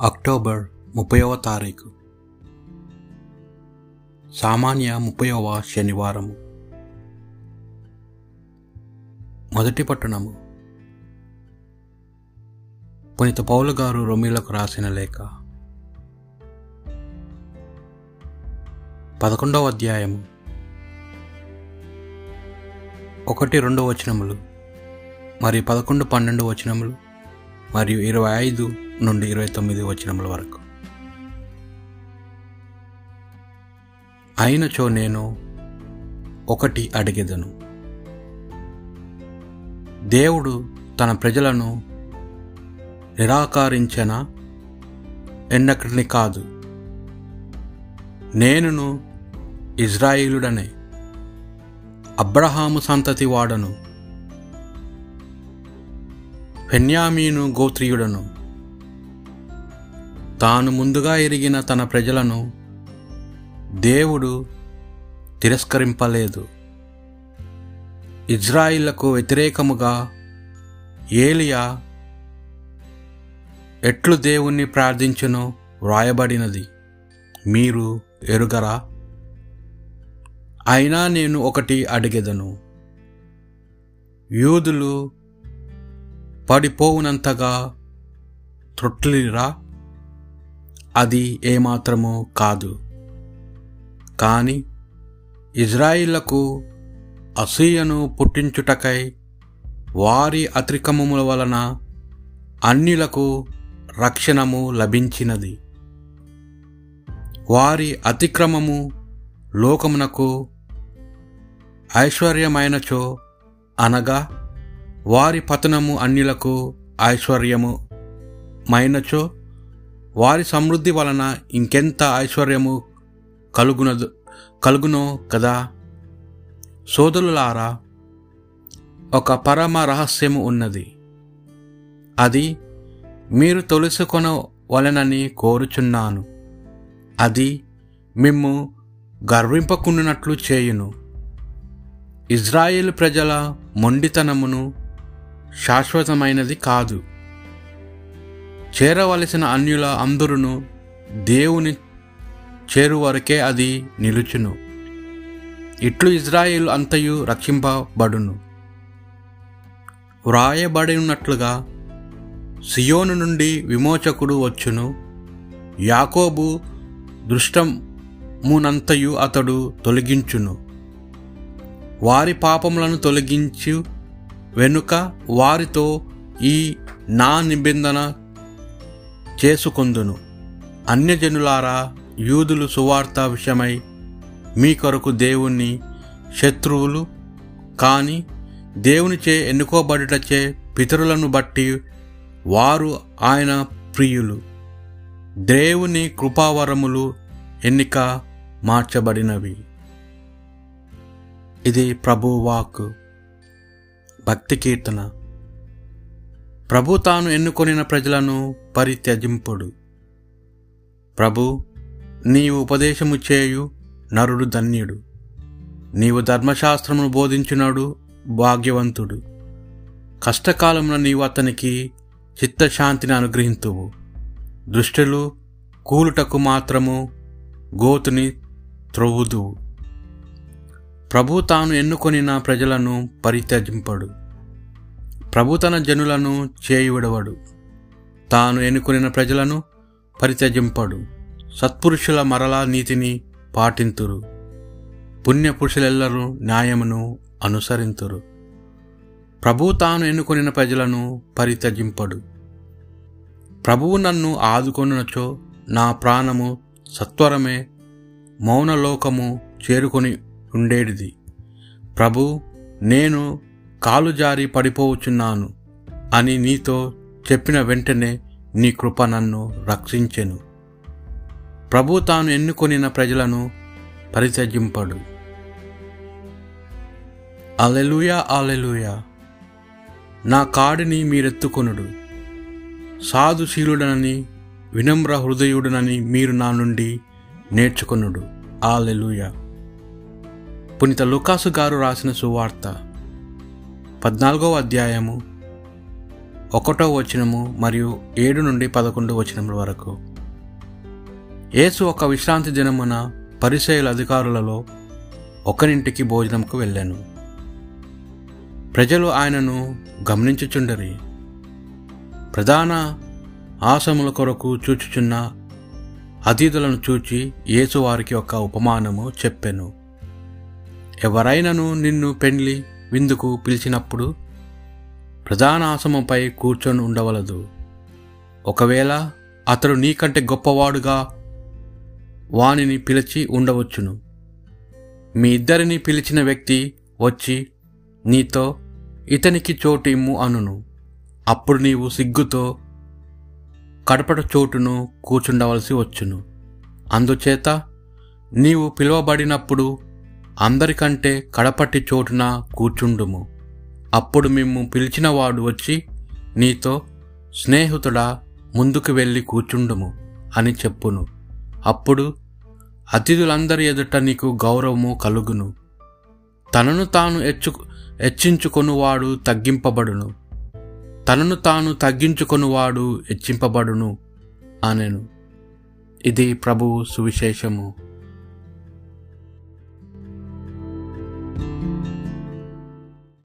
October ముప్పైవ తారీఖు. సామాన్య ముప్పైవ శనివారము. మొదటి పట్టణము. పునీత పౌలు గారు రొమీలకు రాసిన లేఖ. పదకొండవ అధ్యాయము. ఒకటి రెండు వచనములు మరియు పదకొండు పన్నెండు వచనములు మరియు ఇరవై ఐదు నుండి ఇరవై తొమ్మిది వచనముల వరకు. అయినచో నేను ఒకటి అడిగేదను. దేవుడు తన ప్రజలను నిరాకరించిన? ఎన్నక్కడిని కాదు. నేనును ఇజ్రాయిలుడనే అబ్రహాము సంతతి వాడను. బెన్యామీను గోత్రీయుడను. తాను ముందుగా ఎరిగిన తన ప్రజలను దేవుడు తిరస్కరింపలేదు. ఇజ్రాయిళ్ళకు వ్యతిరేకముగా ఏలియా ఎట్లు దేవుణ్ణి ప్రార్థించునో వ్రాయబడినది. మీరు ఎరుగరా? అయినా నేను ఒకటి అడిగెదను. యూదులు పడిపోవునంతగా త్రొట్లిరా? అది ఏమాత్రమూ కాదు. కానీ ఇజ్రాయిళ్ళకు అసూయను పుట్టించుటకై వారి అతిక్రమముల వలన అన్యులకు రక్షణము లభించినది. వారి అతిక్రమము లోకమునకు ఐశ్వర్యమైనచో అనగా వారి పతనము అన్యులకు ఐశ్వర్యము మైనచో వారి సమృద్ధి వలన ఇంకెంత ఐశ్వర్యము కలుగునదు కలుగునో కదా? సోదరులారా ఒక పరమ రహస్యము ఉన్నది. అది మీరు తొలుసుకొనవలెనని కోరుచున్నాను. అది మిమ్ము గర్వింపకుండునట్లు చేయును. ఇజ్రాయేల్ ప్రజల మొండితనమును శాశ్వతమైనది కాదు. చేరవలసిన అన్యుల అందరును దేవుని చేరువరకే అది నిలుచును. ఇట్లు ఇజ్రాయేల్ అంతయు రక్షింపబడును. వ్రాయబడినట్లుగా సియోను నుండి విమోచకుడు వచ్చును. యాకోబు దృష్టమునంతయు అతడు తొలగించును. వారి పాపములను తొలగించు వెనుక వారితో ఈ నా నిబంధన చేసుకొందును. అన్యజనులారా యూదులు సువార్త విషయమై మీ కొరకు దేవుణ్ణి శత్రువులు కాని దేవునిచే ఎన్నుకోబడుటచే పితరులను బట్టి వారు ఆయన ప్రియులు. దేవుని కృపావరములు ఎన్నిక మార్చబడినవి. ఇది ప్రభువాక్ భక్తి కీర్తన. ప్రభు తాను ఎన్నుకొనిన ప్రజలను పరిత్యజింపుడు. ప్రభు నీవు ఉపదేశము చేయు నరుడు ధన్యుడు. నీవు ధర్మశాస్త్రమును బోధించినాడు భాగ్యవంతుడు. కష్టకాలంలో నీవు అతనికి చిత్తశాంతిని అనుగ్రహింతువు. దృష్టిలు కూలుటకు మాత్రము గోతుని త్రొవ్వుదువు. ప్రభు తాను ఎన్నుకొనిన ప్రజలను పరిత్యజింపడు. ప్రభు తన జనులను చేయువిడవడు. తాను ఎన్నుకునిన ప్రజలను పరిత్యజింపడు. సత్పురుషుల మరలా నీతిని పాటింతురు. పుణ్యపురుషులెల్లరూ న్యాయమును అనుసరింతురు. ప్రభు తాను ఎన్నుకొనిన ప్రజలను పరిత్యజింపడు. ప్రభువు నన్ను ఆదుకొనునచో నా ప్రాణము సత్వరమే మౌనలోకము చేరుకొని ఉండేటిది ప్రభు నేను కాలు జారి పడిపోవచ్చున్నాను అని నీతో చెప్పిన వెంటనే నీ కృప నన్ను రక్షించెను. ప్రభు తాను ఎన్నుకొనిన ప్రజలను పరిత్యజింపడు. అలెలుయా అలెలుయా నా కాడిని మీరెత్తుకొనుడు. సాధుశీలుడనని వినమ్ర హృదయుడనని మీరు నా నుండి నేర్చుకొనుడు. ఆలెలుయా పునిత లుకాసు గారు రాసిన సువార్త. పద్నాలుగవ అధ్యాయము ఒకటో వచనము మరియు ఏడు నుండి పదకొండు వచనముల వరకు. యేసు ఒక విశ్రాంతి దినమున పరిసయుల అధికారులలో ఒకరింటికి భోజనంకు వెళ్ళాను. ప్రజలు ఆయనను గమనించుచుండరి. ప్రధాన ఆసముల కొరకు చూచుచున్న అతిథులను చూచి యేసు వారికి ఒక ఉపమానము చెప్పెను. ఎవరైనను నిన్ను పెండ్లి విందుకు పిలిచినప్పుడు ప్రధాన కూర్చొని ఉండవలదు. ఒకవేళ అతడు నీకంటే గొప్పవాడుగా వానిని పిలిచి ఉండవచ్చును. మీ ఇద్దరిని పిలిచిన వ్యక్తి వచ్చి నీతో ఇతనికి చోటు ఇమ్ము అనును. అప్పుడు నీవు సిగ్గుతో కడపట చోటును కూర్చుండవలసి వచ్చును. అందుచేత నీవు పిలువబడినప్పుడు అందరికంటే కడపటి చోటున కూర్చుండుము. అప్పుడు మిమ్ము పిలిచినవాడు వచ్చి నీతో స్నేహితుడా ముందుకు వెళ్ళి కూర్చుండుము అని చెప్పును. అప్పుడు అతిథులందరి ఎదుట నీకు గౌరవము కలుగును. తనను తాను హెచ్చు హెచ్చించుకొనువాడు తగ్గింపబడును. తనను తాను తగ్గించుకొనువాడు హెచ్చింపబడును అనెను. ఇది ప్రభువు సువిశేషము.